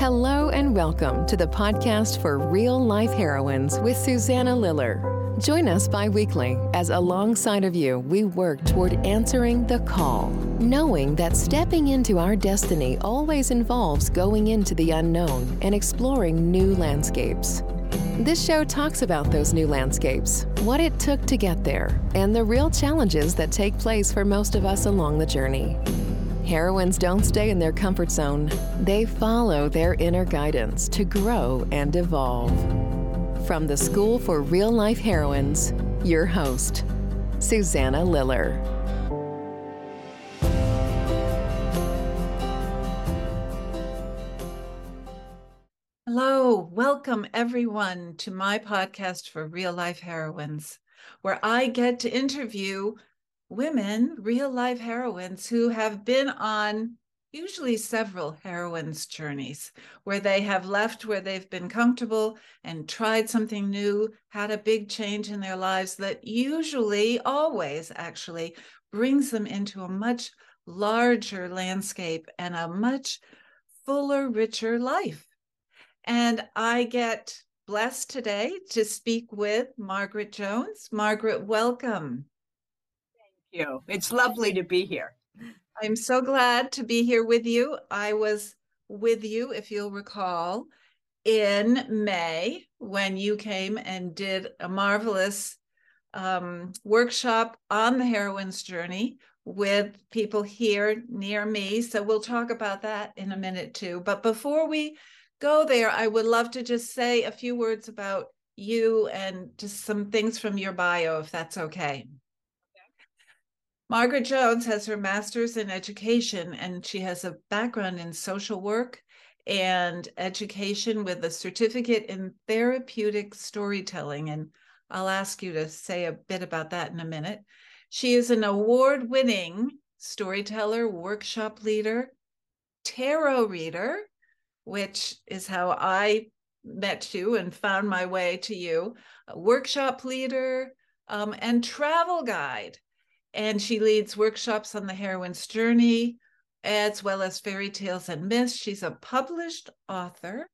Hello and welcome to the podcast for real life heroines with Susanna Liller. Join us bi weekly as alongside of you, we work toward answering the call, knowing that stepping into our destiny always involves going into the unknown and exploring new landscapes. This show talks about those new landscapes, what it took to get there, and the real challenges that take place for most of us along the journey. Heroines don't stay in their comfort zone, they follow their inner guidance to grow and evolve. From the School for Real Life Heroines, your host, Susanna Liller. Hello, welcome everyone to my podcast for Real Life Heroines, where I get to interview women, real life heroines who have been on usually several heroines' journeys where they have left where they've been comfortable and tried something new, had a big change in their lives that usually, always actually, brings them into a much larger landscape and a much fuller, richer life. And I get blessed today to speak with Margaret Jones. Margaret, welcome you. It's lovely to be here. I'm so glad to be here with you. I was with you, if you'll recall, in May when you came and did a marvelous um, workshop on the heroine's journey with people here near me. So we'll talk about that in a minute too. But before we go there, I would love to just say a few words about you and just some things from your bio, if that's okay. Margaret Jones has her master's in education and she has a background in social work and education with a certificate in therapeutic storytelling. And I'll ask you to say a bit about that in a minute. She is an award winning storyteller, workshop leader, tarot reader, which is how I met you and found my way to you, workshop leader, um, and travel guide and she leads workshops on the heroine's journey as well as fairy tales and myths. She's a published author,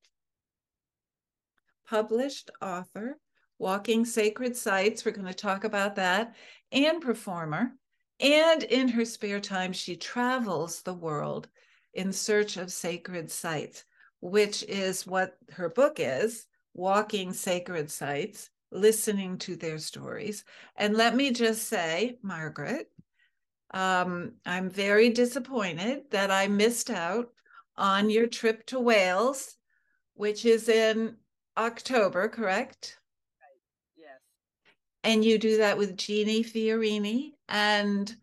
published author, walking sacred sites. We're going to talk about that, and performer. And in her spare time, she travels the world in search of sacred sites, which is what her book is Walking Sacred Sites listening to their stories. And let me just say, Margaret, um, I'm very disappointed that I missed out on your trip to Wales, which is in October, correct? Right. Yes. And you do that with Jeannie Fiorini. And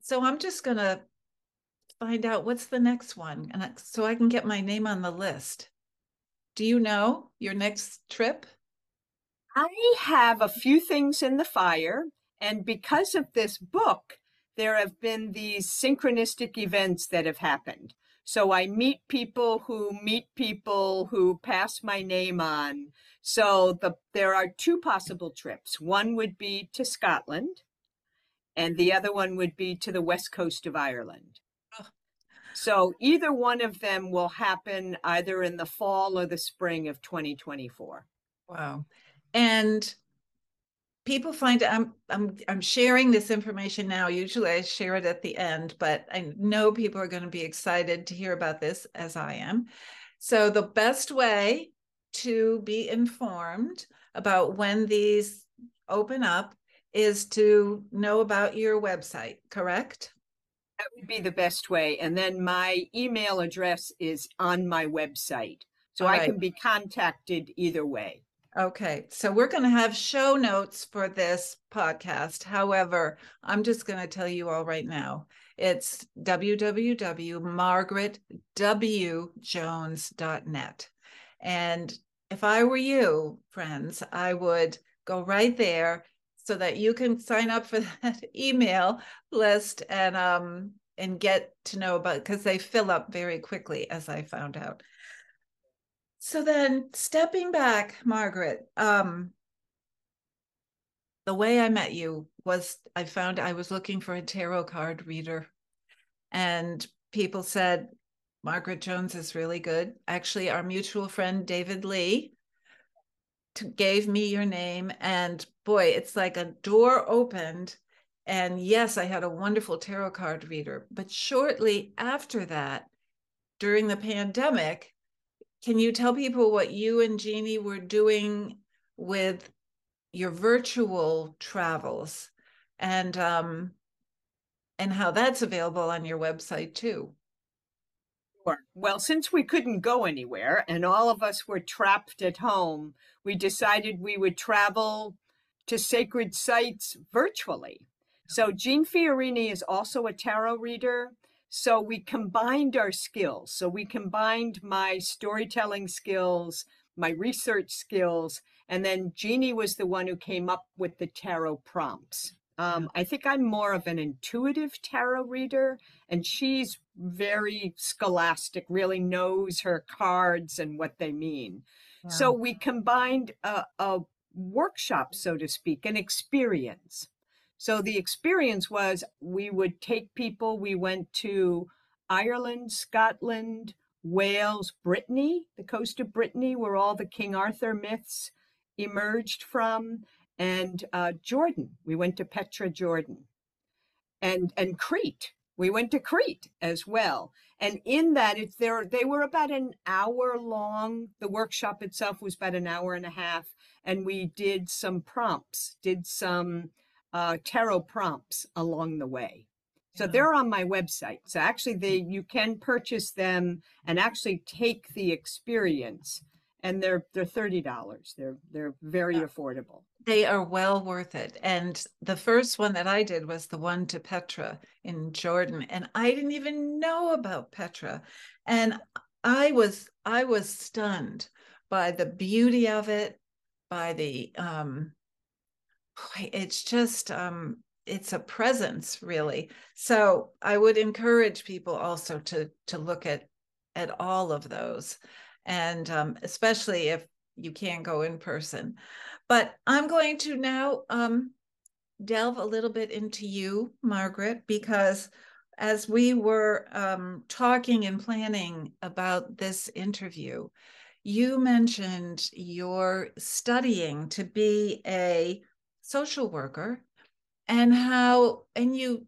so I'm just going to find out what's the next one and so I can get my name on the list. Do you know your next trip? I have a few things in the fire. And because of this book, there have been these synchronistic events that have happened. So I meet people who meet people who pass my name on. So the, there are two possible trips. One would be to Scotland, and the other one would be to the west coast of Ireland. So either one of them will happen either in the fall or the spring of 2024. Wow and people find I'm I'm I'm sharing this information now. Usually I share it at the end, but I know people are going to be excited to hear about this as I am. So the best way to be informed about when these open up is to know about your website, correct? That would be the best way. And then my email address is on my website. So I can be contacted either way. Okay, so we're going to have show notes for this podcast. However, I'm just going to tell you all right now. It's www.margaretwjones.net. And if I were you, friends, I would go right there so that you can sign up for that email list and um and get to know about because they fill up very quickly as I found out. So then stepping back, Margaret, um, the way I met you was I found I was looking for a tarot card reader. And people said, Margaret Jones is really good. Actually, our mutual friend David Lee gave me your name, and boy, it's like a door opened. And yes, I had a wonderful tarot card reader. But shortly after that, during the pandemic, can you tell people what you and Jeannie were doing with your virtual travels and um, and how that's available on your website too? Well, since we couldn't go anywhere and all of us were trapped at home, we decided we would travel to sacred sites virtually. So Jean Fiorini is also a tarot reader so we combined our skills. So we combined my storytelling skills, my research skills, and then Jeannie was the one who came up with the tarot prompts. Um, I think I'm more of an intuitive tarot reader, and she's very scholastic, really knows her cards and what they mean. Yeah. So we combined a, a workshop, so to speak, an experience. So the experience was we would take people, we went to Ireland, Scotland, Wales, Brittany, the coast of Brittany, where all the King Arthur myths emerged from, and uh, Jordan. We went to Petra, Jordan, and and Crete. We went to Crete as well. And in that, it's there. They were about an hour long. The workshop itself was about an hour and a half, and we did some prompts, did some uh, tarot prompts along the way. So they're on my website. So actually, they you can purchase them and actually take the experience, and they're they're thirty dollars. They're they're very affordable. They are well worth it. And the first one that I did was the one to Petra in Jordan, and I didn't even know about Petra, and I was I was stunned by the beauty of it, by the um, it's just um it's a presence really. So i would encourage people also to to look at at all of those and um, especially if you can't go in person. But i'm going to now um, delve a little bit into you margaret because as we were um, talking and planning about this interview you mentioned you're studying to be a social worker and how and you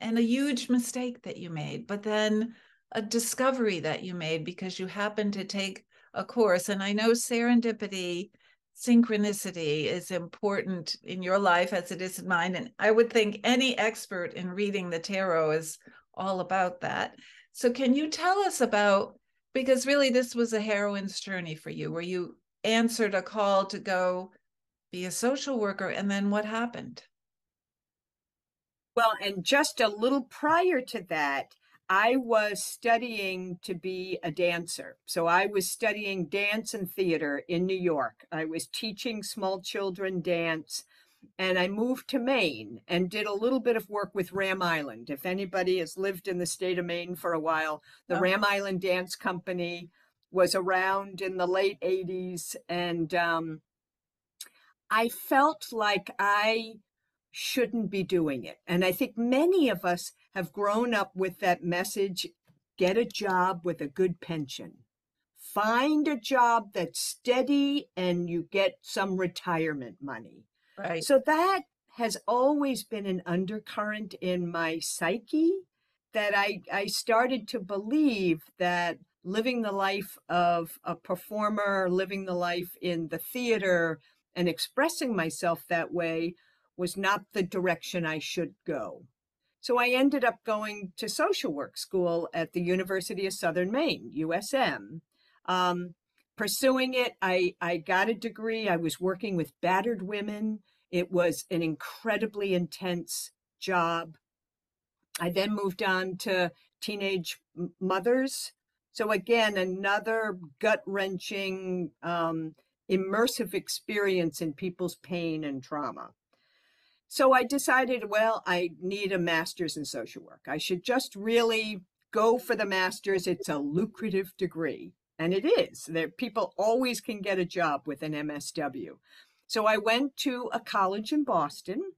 and a huge mistake that you made but then a discovery that you made because you happened to take a course. And i know serendipity synchronicity is important in your life as it is in mine. And i would think any expert in reading the tarot is all about that. So can you tell us about because really this was a heroine's journey for you where you answered a call to go be a social worker. And then what happened? Well, and just a little prior to that, I was studying to be a dancer. So I was studying dance and theater in New York. I was teaching small children dance. And I moved to Maine and did a little bit of work with Ram Island. If anybody has lived in the state of Maine for a while, the oh. Ram Island Dance Company was around in the late 80s. And um, I felt like I shouldn't be doing it. And I think many of us have grown up with that message get a job with a good pension. Find a job that's steady and you get some retirement money. Right. So that has always been an undercurrent in my psyche that I, I started to believe that living the life of a performer, living the life in the theater, and expressing myself that way was not the direction I should go. So I ended up going to social work school at the University of Southern Maine, USM. Um, pursuing it, I, I got a degree. I was working with battered women. It was an incredibly intense job. I then moved on to teenage mothers. So again, another gut wrenching um, immersive experience in people's pain and trauma. So I decided, well, I need a master's in social work. I should just really go for the master's. It's a lucrative degree, and it is. There, people always can get a job with an MSW. So I went to a college in Boston.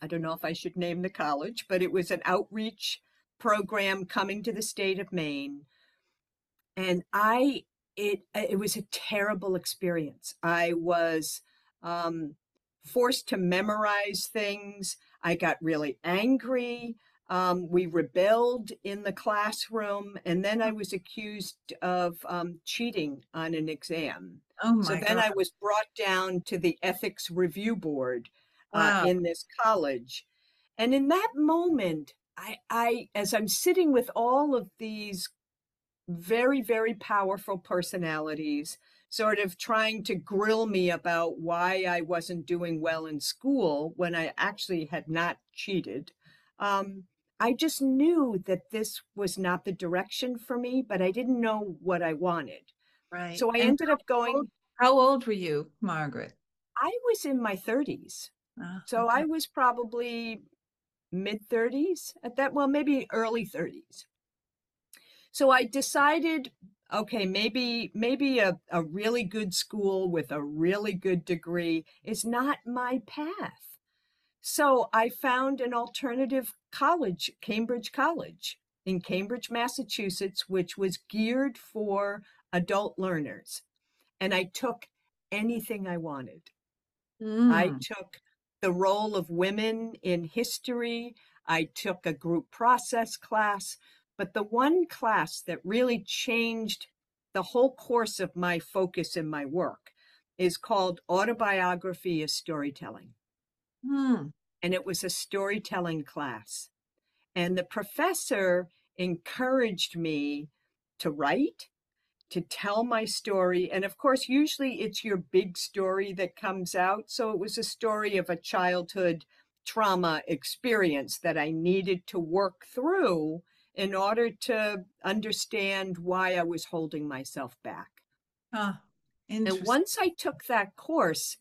I don't know if I should name the college, but it was an outreach program coming to the state of Maine. And I, it, it was a terrible experience. I was um, forced to memorize things. I got really angry. Um, we rebelled in the classroom, and then I was accused of um, cheating on an exam. Oh my so then God. I was brought down to the ethics review board uh, in this college, and in that moment, I, I, as I'm sitting with all of these very, very powerful personalities, sort of trying to grill me about why I wasn't doing well in school when I actually had not cheated. Um, I just knew that this was not the direction for me, but I didn't know what I wanted. right. So I And ended up going, old- how old were you, Margaret? I was in my 30s. Ah, So okay. I was probably mid 30s at that, well, maybe early 30s. So I decided, okay, maybe maybe a, a really good school with a really good degree is not my path. So I found an alternative college, Cambridge College in Cambridge, Massachusetts, which was geared for adult learners. And I took anything I wanted. I Mm, took the role of women in history. I took a group process class. But the one class that really changed the whole course of my focus in my work is called Autobiography is Storytelling. hmm. And it was a storytelling class. And the professor encouraged me to write, to tell my story. And of course, usually it's your big story that comes out. So it was a story of a childhood trauma experience that I needed to work through in order to understand why I was holding myself back. Ah, And once I took that course,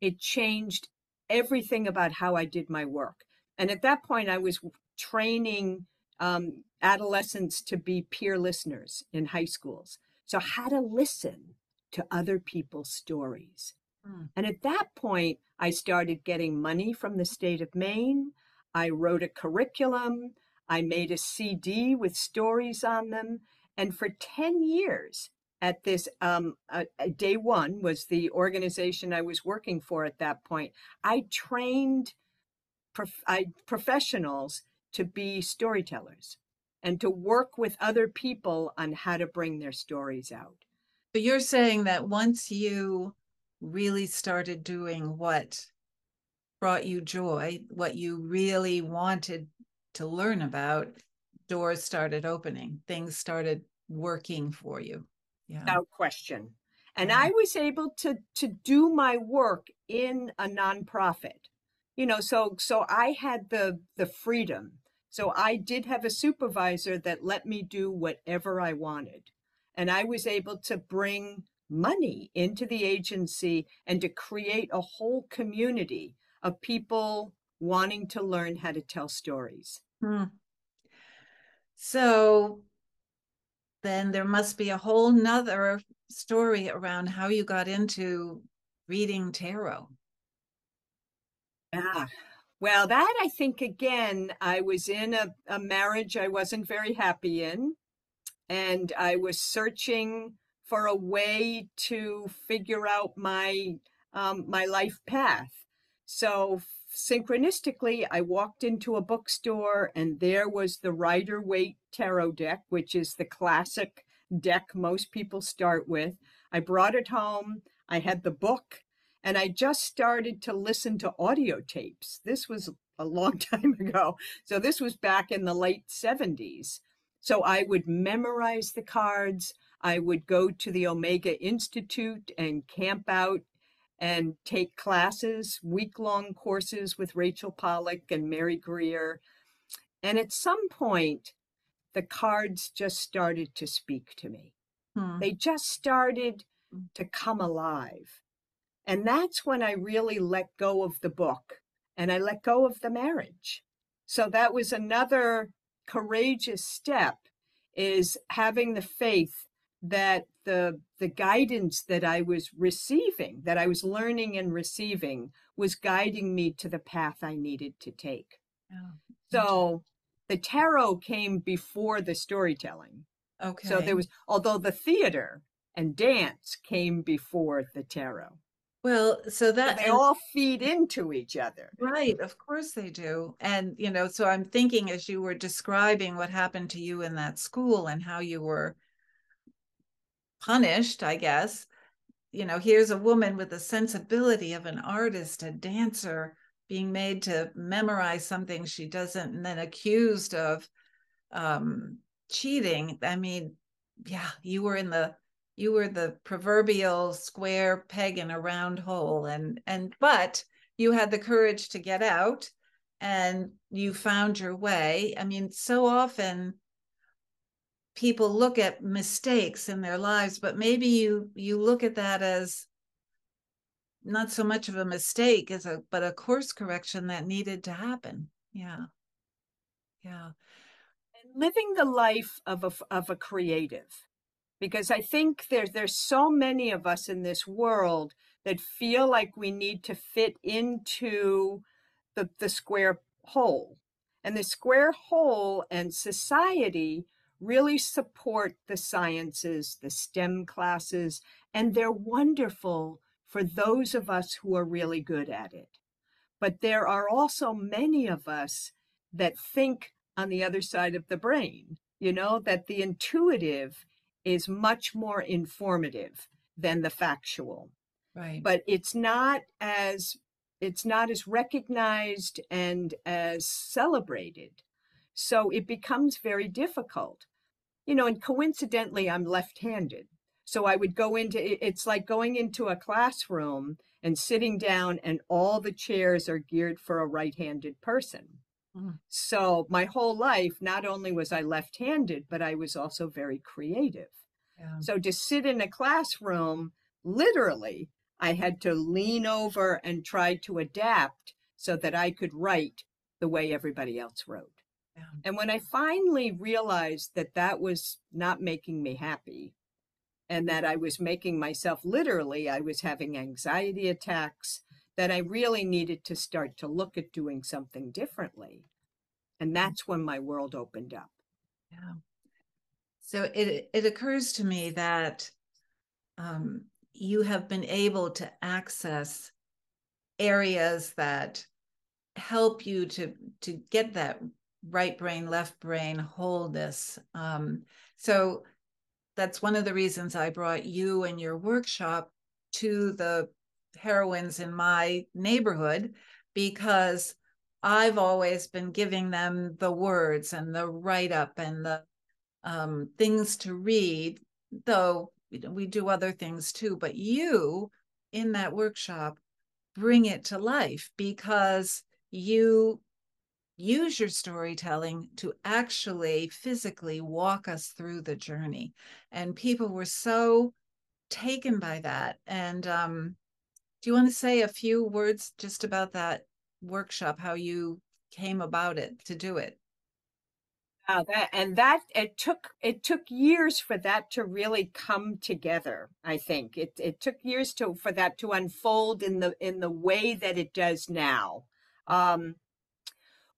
it changed everything about how I did my work. And at that point, I was training um, adolescents to be peer listeners in high schools. So, how to listen to other people's stories. Hmm. And at that point, I started getting money from the state of Maine. I wrote a curriculum. I made a CD with stories on them. And for 10 years at this, um, uh, uh, Day One was the organization I was working for at that point. I trained prof- I, professionals to be storytellers and to work with other people on how to bring their stories out. But you're saying that once you really started doing what brought you joy, what you really wanted to learn about, doors started opening, things started working for you. Yeah. without question. And Yeah. I was able to to do my work in a nonprofit. You know, so so I had the the freedom. So I did have a supervisor that let me do whatever I wanted. And I was able to bring money into the agency and to create a whole community of people wanting to learn how to tell stories. Hmm. So then there must be a whole nother story around how you got into reading tarot. Ah, well, that I think again, I was in a, a marriage I wasn't very happy in, and I was searching for a way to figure out my um, my life path. So synchronistically, I walked into a bookstore, and there was the Rider Waite Tarot deck, which is the classic deck most people start with. I brought it home. I had the book and I just started to listen to audio tapes. This was a long time ago. So this was back in the late 70s. So I would memorize the cards. I would go to the Omega Institute and camp out and take classes, week long courses with Rachel Pollack and Mary Greer. And at some point, the cards just started to speak to me. Hmm. They just started to come alive. And that's when I really let go of the book and I let go of the marriage. So that was another courageous step is having the faith that the the guidance that I was receiving, that I was learning and receiving was guiding me to the path I needed to take. Oh, So the tarot came before the storytelling. Okay. So there was, although the theater and dance came before the tarot. Well, so that so they all feed into each other. Right, of course they do. And you know, so I'm thinking as you were describing what happened to you in that school and how you were punished, I guess. You know, here's a woman with the sensibility of an artist, a dancer, being made to memorize something she doesn't and then accused of um cheating. I mean, yeah, you were in the you were the proverbial square peg in a round hole and and but you had the courage to get out and you found your way i mean so often people look at mistakes in their lives but maybe you you look at that as not so much of a mistake as a but a course correction that needed to happen. Yeah. Yeah. And living the life of a of a creative because I think there's there's so many of us in this world that feel like we need to fit into the the square hole. And the square hole and society really support the sciences, the STEM classes, and they're wonderful for those of us who are really good at it. But there are also many of us that think on the other side of the brain, you know, that the intuitive is much more informative than the factual. Right. But it's not as it's not as recognized and as celebrated. So it becomes very difficult. You know, and coincidentally I'm left-handed. So I would go into it's like going into a classroom and sitting down and all the chairs are geared for a right-handed person. Mm. So my whole life, not only was I left handed, but I was also very creative. Yeah. So to sit in a classroom, literally, I had to lean over and try to adapt so that I could write the way everybody else wrote. And when I finally realized that that was not making me happy and that I was making myself literally, I was having anxiety attacks that I really needed to start to look at doing something differently. And that's when my world opened up. Yeah. So it it occurs to me that um, you have been able to access areas that help you to to get that right brain left brain wholeness um, so that's one of the reasons i brought you and your workshop to the heroines in my neighborhood because I've always been giving them the words and the write up and the um, things to read, though we do other things too. But you in that workshop bring it to life because you use your storytelling to actually physically walk us through the journey. And people were so taken by that. And um, do you want to say a few words just about that workshop, how you came about it to do it? That, and that it took it took years for that to really come together. I think it it took years to for that to unfold in the in the way that it does now. Um,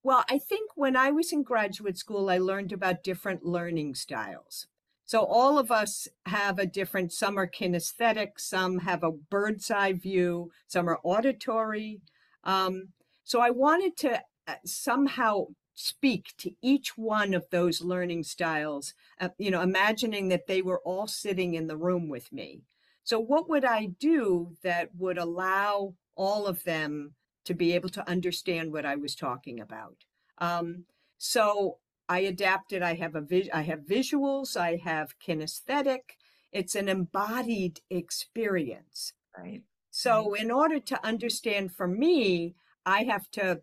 well, I think when I was in graduate school, I learned about different learning styles. So all of us have a different, some are kinesthetic, some have a bird's eye view, some are auditory. Um, so I wanted to uh, somehow speak to each one of those learning styles, uh, you know, imagining that they were all sitting in the room with me. So what would I do that would allow all of them to be able to understand what I was talking about? Um, so I adapted. I have a vis- I have visuals. I have kinesthetic. It's an embodied experience. Right. So right. in order to understand for me, I have to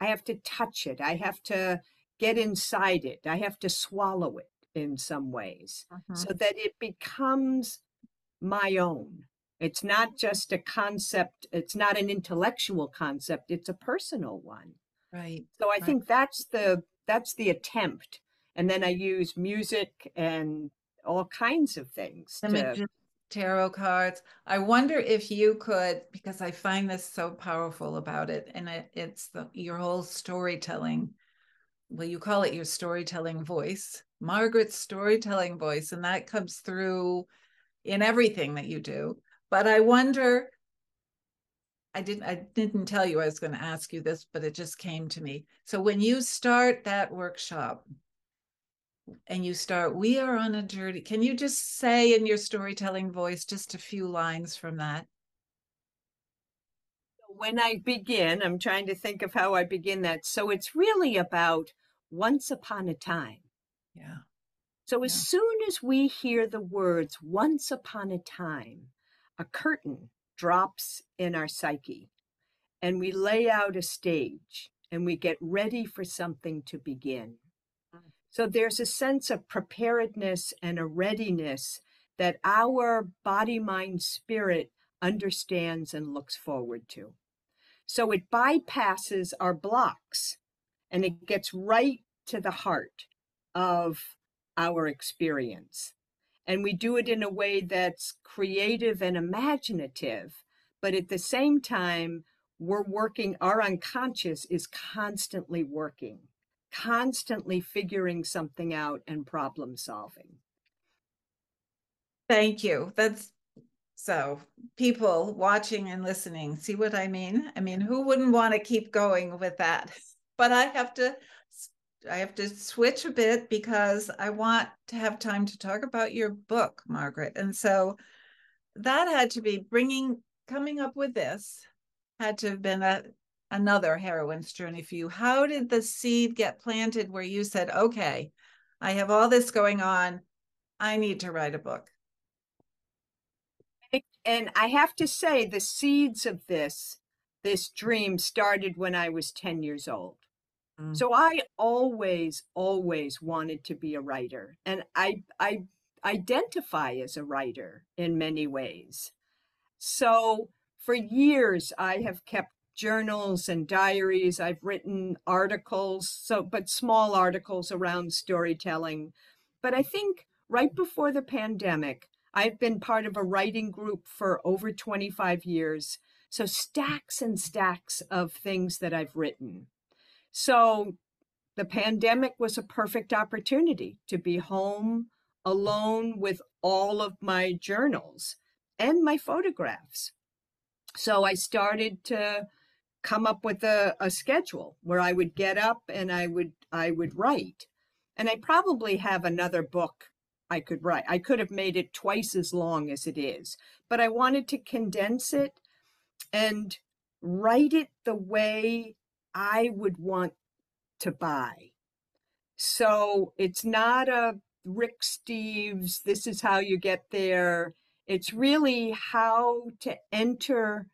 I have to touch it. I have to get inside it. I have to swallow it in some ways uh-huh. so that it becomes my own. It's not just a concept, it's not an intellectual concept, it's a personal one. Right. So I right. think that's the that's the attempt. And then I use music and all kinds of things. To... Tarot cards. I wonder if you could, because I find this so powerful about it, and it, it's the, your whole storytelling well, you call it your storytelling voice, Margaret's storytelling voice, and that comes through in everything that you do. But I wonder, I didn't I didn't tell you I was going to ask you this, but it just came to me. So when you start that workshop and you start, we are on a journey. Can you just say in your storytelling voice just a few lines from that? When I begin, I'm trying to think of how I begin that. So it's really about once upon a time. Yeah. So as yeah. soon as we hear the words once upon a time, a curtain drops in our psyche and we lay out a stage and we get ready for something to begin. Mm. So there's a sense of preparedness and a readiness that our body, mind, spirit understands and looks forward to. So it bypasses our blocks and it gets right to the heart of our experience. And we do it in a way that's creative and imaginative, but at the same time, we're working, our unconscious is constantly working, constantly figuring something out and problem solving. Thank you. That's so people watching and listening, see what I mean? I mean, who wouldn't want to keep going with that? But I have to I have to switch a bit because I want to have time to talk about your book, Margaret. And so that had to be bringing, coming up with this, had to have been a, another heroine's journey for you. How did the seed get planted where you said, okay, I have all this going on. I need to write a book? And I have to say, the seeds of this, this dream started when I was 10 years old. Mm. So I always, always wanted to be a writer. And I, I identify as a writer in many ways. So for years, I have kept journals and diaries. I've written articles, so but small articles around storytelling. But I think right before the pandemic, I've been part of a writing group for over 25 years. So stacks and stacks of things that I've written. So the pandemic was a perfect opportunity to be home alone with all of my journals and my photographs. So I started to come up with a, a schedule where I would get up and I would I would write. And I probably have another book I could write. I could have made it twice as long as it is, but I wanted to condense it and write it the way I would want to buy. So it's not a Rick Steves, this is how you get there. It's really how to enter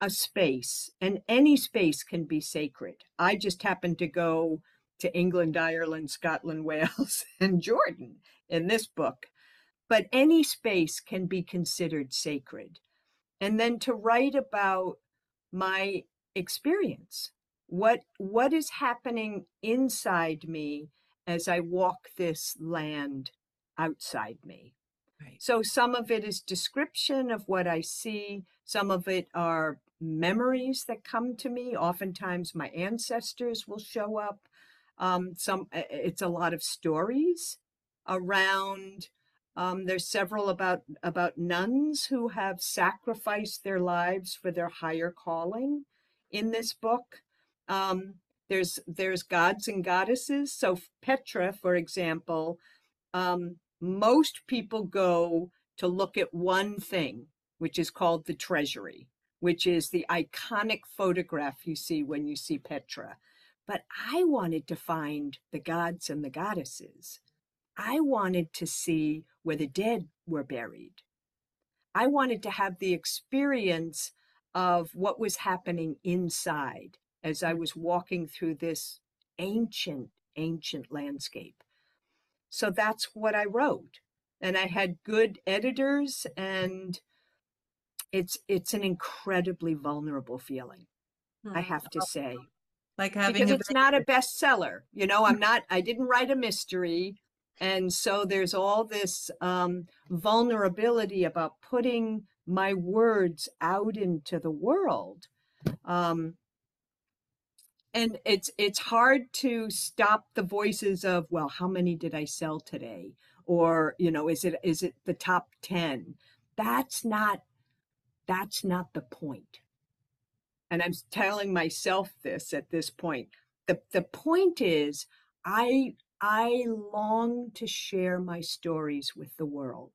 a space, and any space can be sacred. I just happened to go to England, Ireland, Scotland, Wales, and Jordan in this book. But any space can be considered sacred. And then to write about my experience what what is happening inside me as i walk this land outside me? Right. so some of it is description of what i see some of it are memories that come to me. Oftentimes my ancestors will show up um, some it's a lot of stories around um, there's several about about nuns who have sacrificed their lives for their higher calling in this book um, there's there's gods and goddesses. So Petra, for example, um, most people go to look at one thing, which is called the treasury, which is the iconic photograph you see when you see Petra. But I wanted to find the gods and the goddesses. I wanted to see where the dead were buried. I wanted to have the experience of what was happening inside as I was walking through this ancient, ancient landscape. So that's what I wrote. And I had good editors and it's it's an incredibly vulnerable feeling. Hmm. I have to say. Like having because it's not a bestseller. You know, I'm not I didn't write a mystery. And so there's all this um, vulnerability about putting my words out into the world. Um, and it's it's hard to stop the voices of well how many did i sell today? Or you know is it is it the top 10 that's not that's not the point. And i'm telling myself this at this point. The the point is i i long to share my stories with the world.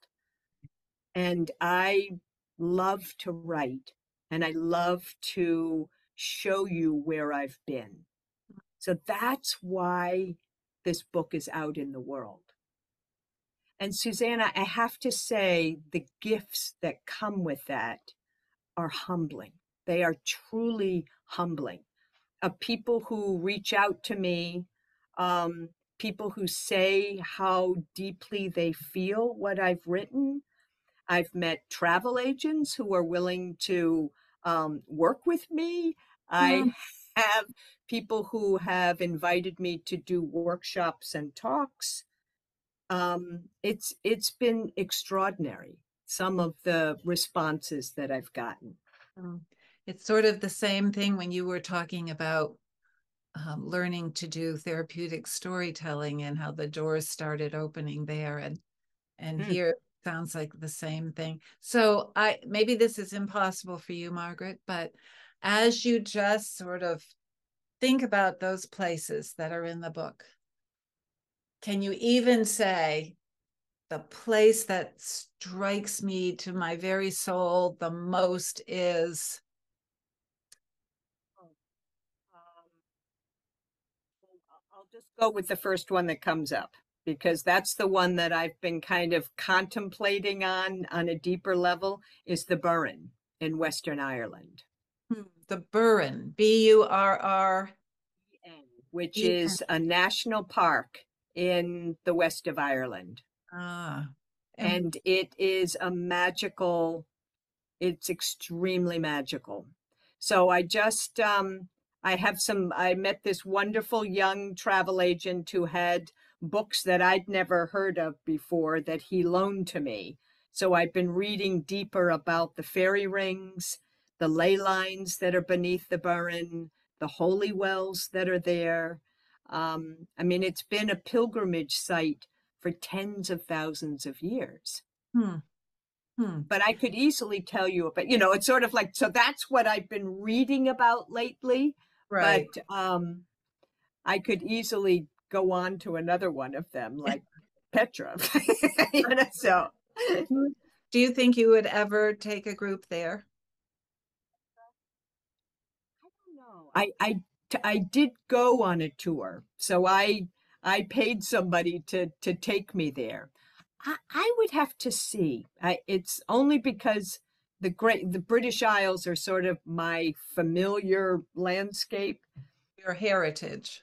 And i love to write and i love to show you where i've been so that's why this book is out in the world and Susanna, I have to say, the gifts that come with that are humbling. They are truly humbling. Of people who reach out to me, um, people who say how deeply they feel what I've written. I've met travel agents who are willing to um, work with me. I have people who have invited me to do workshops and talks um, it's it's been extraordinary. Some of the responses that I've gotten. Oh, it's sort of the same thing when you were talking about um, learning to do therapeutic storytelling and how the doors started opening there, and and mm. here sounds like the same thing. So I maybe this is impossible for you, Margaret, but as you just sort of think about those places that are in the book can you even say the place that strikes me to my very soul the most is um, I'll just go with the first one that comes up because that's the one that I've been kind of contemplating on on a deeper level is the Burren in Western Ireland. The Burren, B U R R N, which is a national park in the west of Ireland. Ah. And, and it is a magical, it's extremely magical. So I just, um, I have some, I met this wonderful young travel agent who had books that I'd never heard of before that he loaned to me. So I've been reading deeper about the fairy rings, the ley lines that are beneath the Burren, the holy wells that are there, um, I mean, it's been a pilgrimage site for tens of thousands of years. Hmm. Hmm. But I could easily tell you about, you know, it's sort of like, so that's what I've been reading about lately. Right. But um, I could easily go on to another one of them, like Petra. you know, so. Do you think you would ever take a group there? I don't know. I, I I did go on a tour, so I I paid somebody to to take me there. I, I would have to see. I, it's only because the great the British Isles are sort of my familiar landscape, your heritage.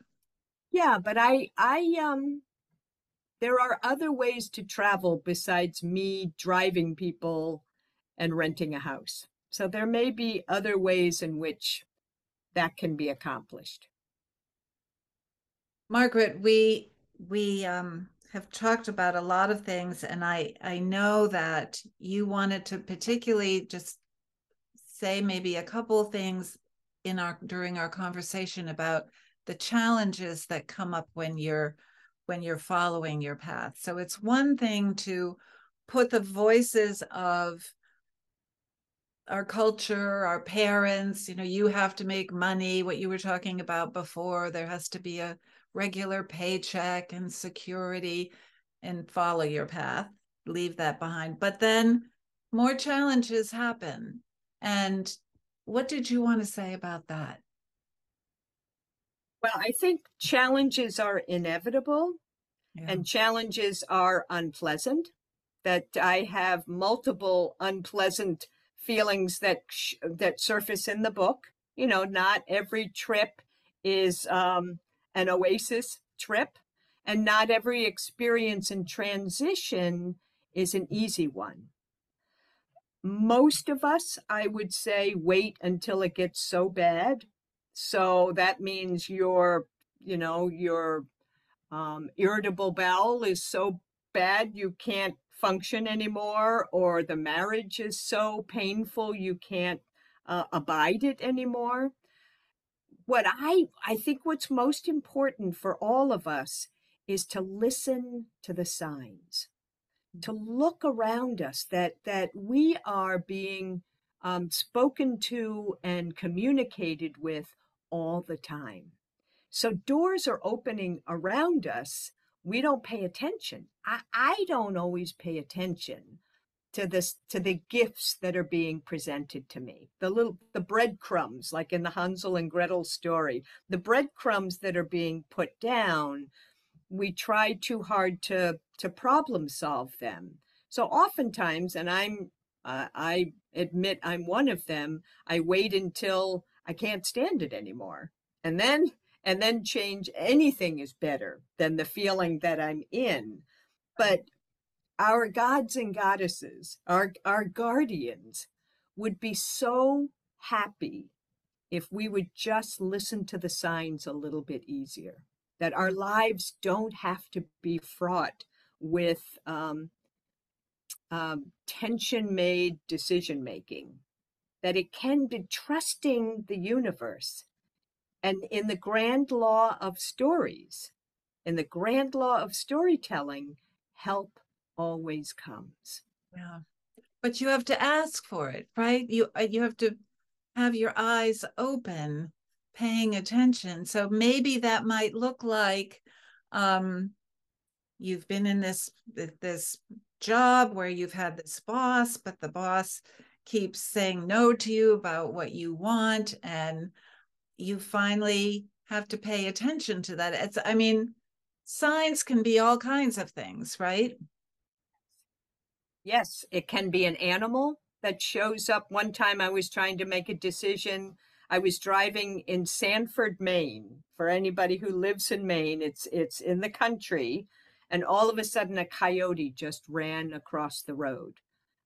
Yeah, but I I um there are other ways to travel besides me driving people and renting a house. So there may be other ways in which that can be accomplished. Margaret, we we um, have talked about a lot of things, and I I know that you wanted to particularly just say maybe a couple of things in our during our conversation about the challenges that come up when you're when you're following your path. So it's one thing to put the voices of our culture, our parents, you know, you have to make money, what you were talking about before, there has to be a regular paycheck and security and follow your path, leave that behind. But then more challenges happen. And what did you want to say about that? Well, I think challenges are inevitable yeah. and challenges are unpleasant. That I have multiple unpleasant feelings that that surface in the book. You know, not every trip is um, an oasis trip, and not every experience in transition is an easy one. Most of us, I would say, wait until it gets so bad. So that means your, you know, your um, irritable bowel is so bad you can't function anymore or the marriage is so painful you can't uh, abide it anymore what I I think what's most important for all of us is to listen to the signs, to look around us that that we are being um, spoken to and communicated with all the time. So doors are opening around us. We don't pay attention. I, I don't always pay attention to this to the gifts that are being presented to me. The little the breadcrumbs like in the hansel and gretel story the breadcrumbs that are being put down we try too hard to to problem solve them. So oftentimes and i'm uh, i admit i'm one of them i wait until i can't stand it anymore. And then and then change anything is better than the feeling that i'm in but our gods and goddesses, our, our guardians, would be so happy if we would just listen to the signs a little bit easier, that our lives don't have to be fraught with um, um, tension made decision making, that it can be trusting the universe. And in the grand law of stories, in the grand law of storytelling, help always comes. Yeah. But you have to ask for it, right? You uh, you have to have your eyes open, paying attention. So maybe that might look like um you've been in this this job where you've had this boss, but the boss keeps saying no to you about what you want and you finally have to pay attention to that. It's I mean, signs can be all kinds of things, right? Yes, it can be an animal that shows up. One time I was trying to make a decision. I was driving in Sanford, Maine. For anybody who lives in Maine, it's it's in the country, and all of a sudden a coyote just ran across the road.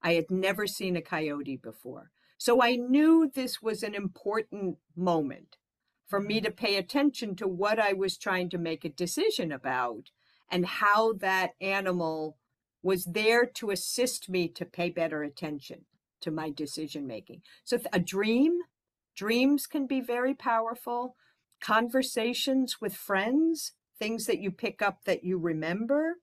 I had never seen a coyote before. So I knew this was an important moment for me to pay attention to what I was trying to make a decision about and how that animal was there to assist me to pay better attention to my decision making. So a dream, dreams can be very powerful. Conversations with friends, things that you pick up that you remember,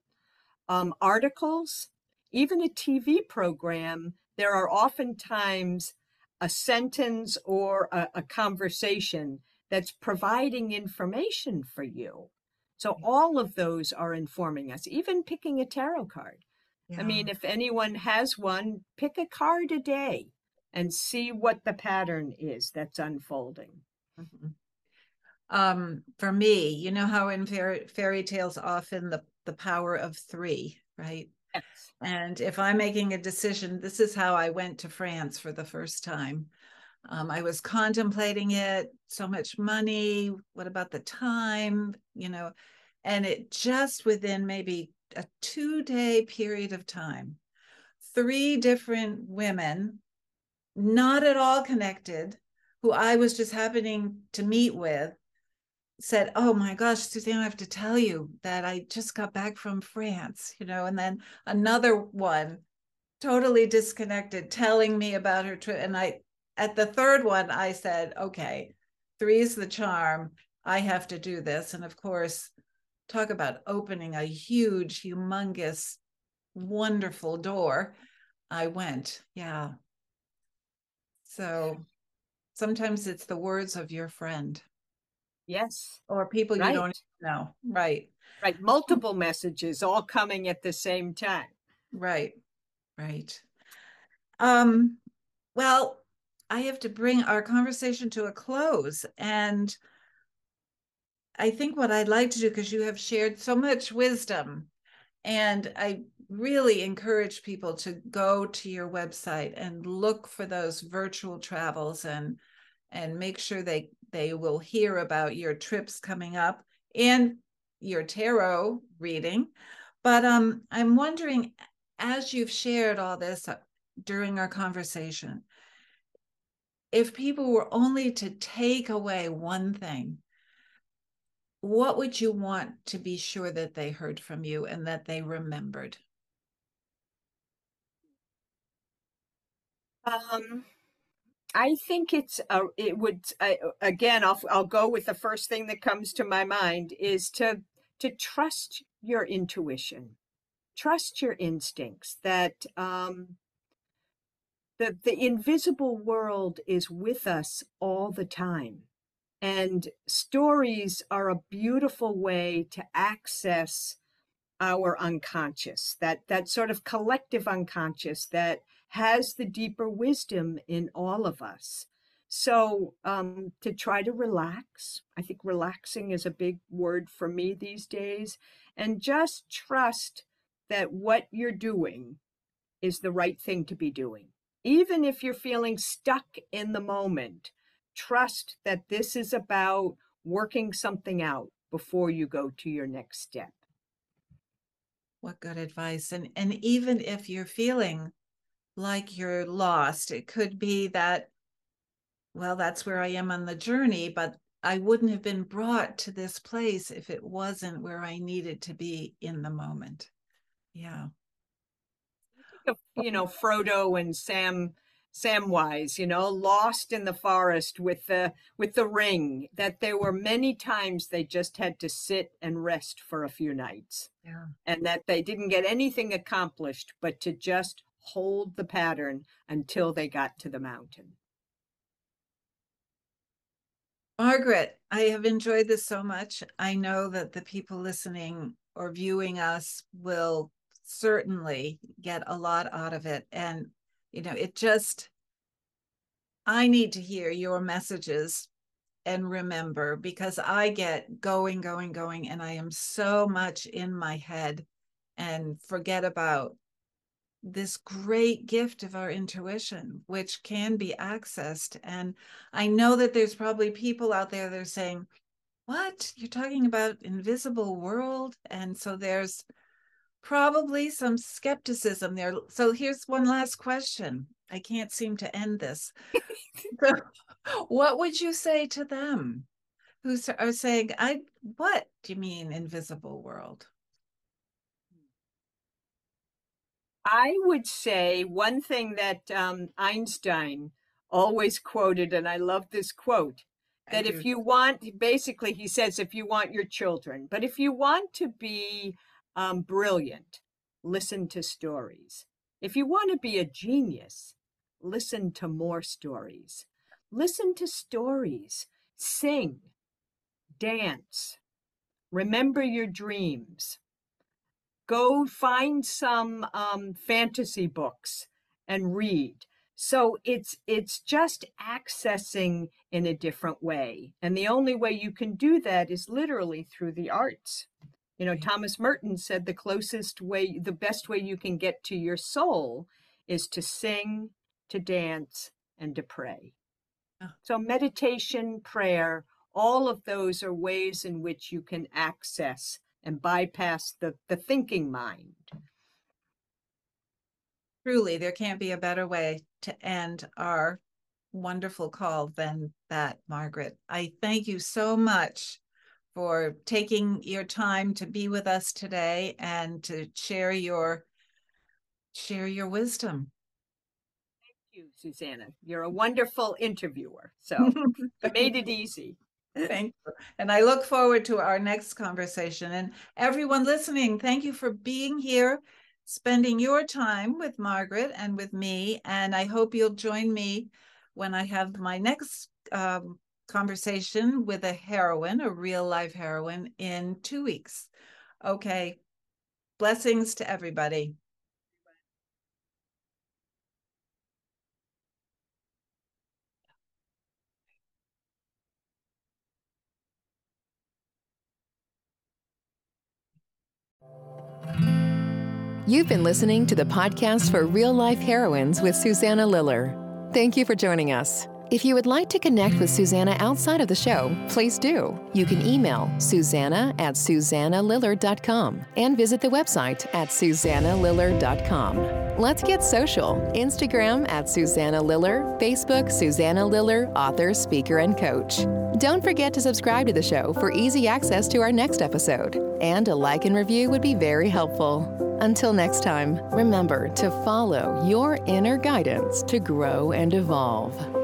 um, articles, even a TV program. There are oftentimes a sentence or a, a conversation that's providing information for you. So all of those are informing us, even picking a tarot card. Yeah. I mean, if anyone has one, pick a card a day and see what the pattern is that's unfolding. Mm-hmm. Um, for me, you know how in fairy, fairy tales often the the power of three, right? Yes. And if I'm making a decision, this is how I went to France for the first time. Um, I was contemplating it, so much money. What about the time? You know, and it just within maybe a two day period of time, three different women, not at all connected, who I was just happening to meet with, said, Oh my gosh, Suzanne, I have to tell you that I just got back from France, you know, and then another one totally disconnected telling me about her trip. And I, at the third one, I said, Okay, three's the charm. I have to do this. And of course, talk about opening a huge, humongous, wonderful door. I went. Yeah. So sometimes it's the words of your friend. Yes. Or people right. you don't know. Right. Right. Multiple messages all coming at the same time. Right. Right. Um, well, I have to bring our conversation to a close. And I think what I'd like to do, because you have shared so much wisdom, and I really encourage people to go to your website and look for those virtual travels and and make sure they they will hear about your trips coming up and your tarot reading. But um, I'm wondering, as you've shared all this uh, during our conversation, if people were only to take away one thing what would you want to be sure that they heard from you and that they remembered? Um, I think it's a, it would I, again I'll I'll go with the first thing that comes to my mind is to to trust your intuition, trust your instincts that um, the the invisible world is with us all the time, and stories are a beautiful way to access our unconscious that that sort of collective unconscious that has the deeper wisdom in all of us. So, um, to try to relax, I think relaxing is a big word for me these days, and just trust that what you're doing is the right thing to be doing. Even if you're feeling stuck in the moment, trust that this is about working something out before you go to your next step. What good advice. And and even if you're feeling like you're lost. It could be that, well, that's where I am on the journey, but I wouldn't have been brought to this place if it wasn't where I needed to be in the moment. Yeah. You know, Frodo and Sam Samwise, you know, lost in the forest with the with the ring, that there were many times they just had to sit and rest for a few nights. Yeah. And that they didn't get anything accomplished, but to just hold the pattern until they got to the mountain. Margaret, I have enjoyed this so much. I know that the people listening or viewing us will certainly get a lot out of it. And, you know, it just, I need to hear your messages and remember because I get going, going, going, and I am so much in my head and forget about this great gift of our intuition, which can be accessed. And I know that there's probably people out there that are saying, What? You're talking about invisible world? And so there's probably some skepticism there. So here's one last question. I can't seem to end this. so, what would you say to them who are saying, I what do you mean invisible world? I would say one thing that um, Einstein always quoted, and I love this quote that if you want, basically, he says, if you want your children, but if you want to be um, brilliant, listen to stories. If you want to be a genius, listen to more stories. Listen to stories, sing, dance, remember your dreams, go find some um, fantasy books and read. So it's it's just accessing in a different way and the only way you can do that is literally through the arts you know thomas merton said the closest way the best way you can get to your soul is to sing to dance and to pray ah. so meditation prayer all of those are ways in which you can access and bypass the, the thinking mind. Truly, there can't be a better way to end our wonderful call than that, Margaret. I thank you so much for taking your time to be with us today and to share your share your wisdom. Thank you, Susanna. You're a wonderful interviewer. So I made it easy. Thank you. And I look forward to our next conversation. And everyone listening, thank you for being here, spending your time with Margaret and with me. And I hope you'll join me when I have my next um, conversation with a heroine, a real life heroine, in two weeks. Okay. Blessings to everybody. You've been listening to the podcast for real life heroines with Susanna Liller. Thank you for joining us. If you would like to connect with Susanna outside of the show, please do. You can email Susanna at SusannaLiller.com and visit the website at SusannaLiller.com. Let's get social. Instagram at Susanna Liller, Facebook Susanna Liller, author, speaker, and coach. Don't forget to subscribe to the show for easy access to our next episode. And a like and review would be very helpful. Until next time, remember to follow your inner guidance to grow and evolve.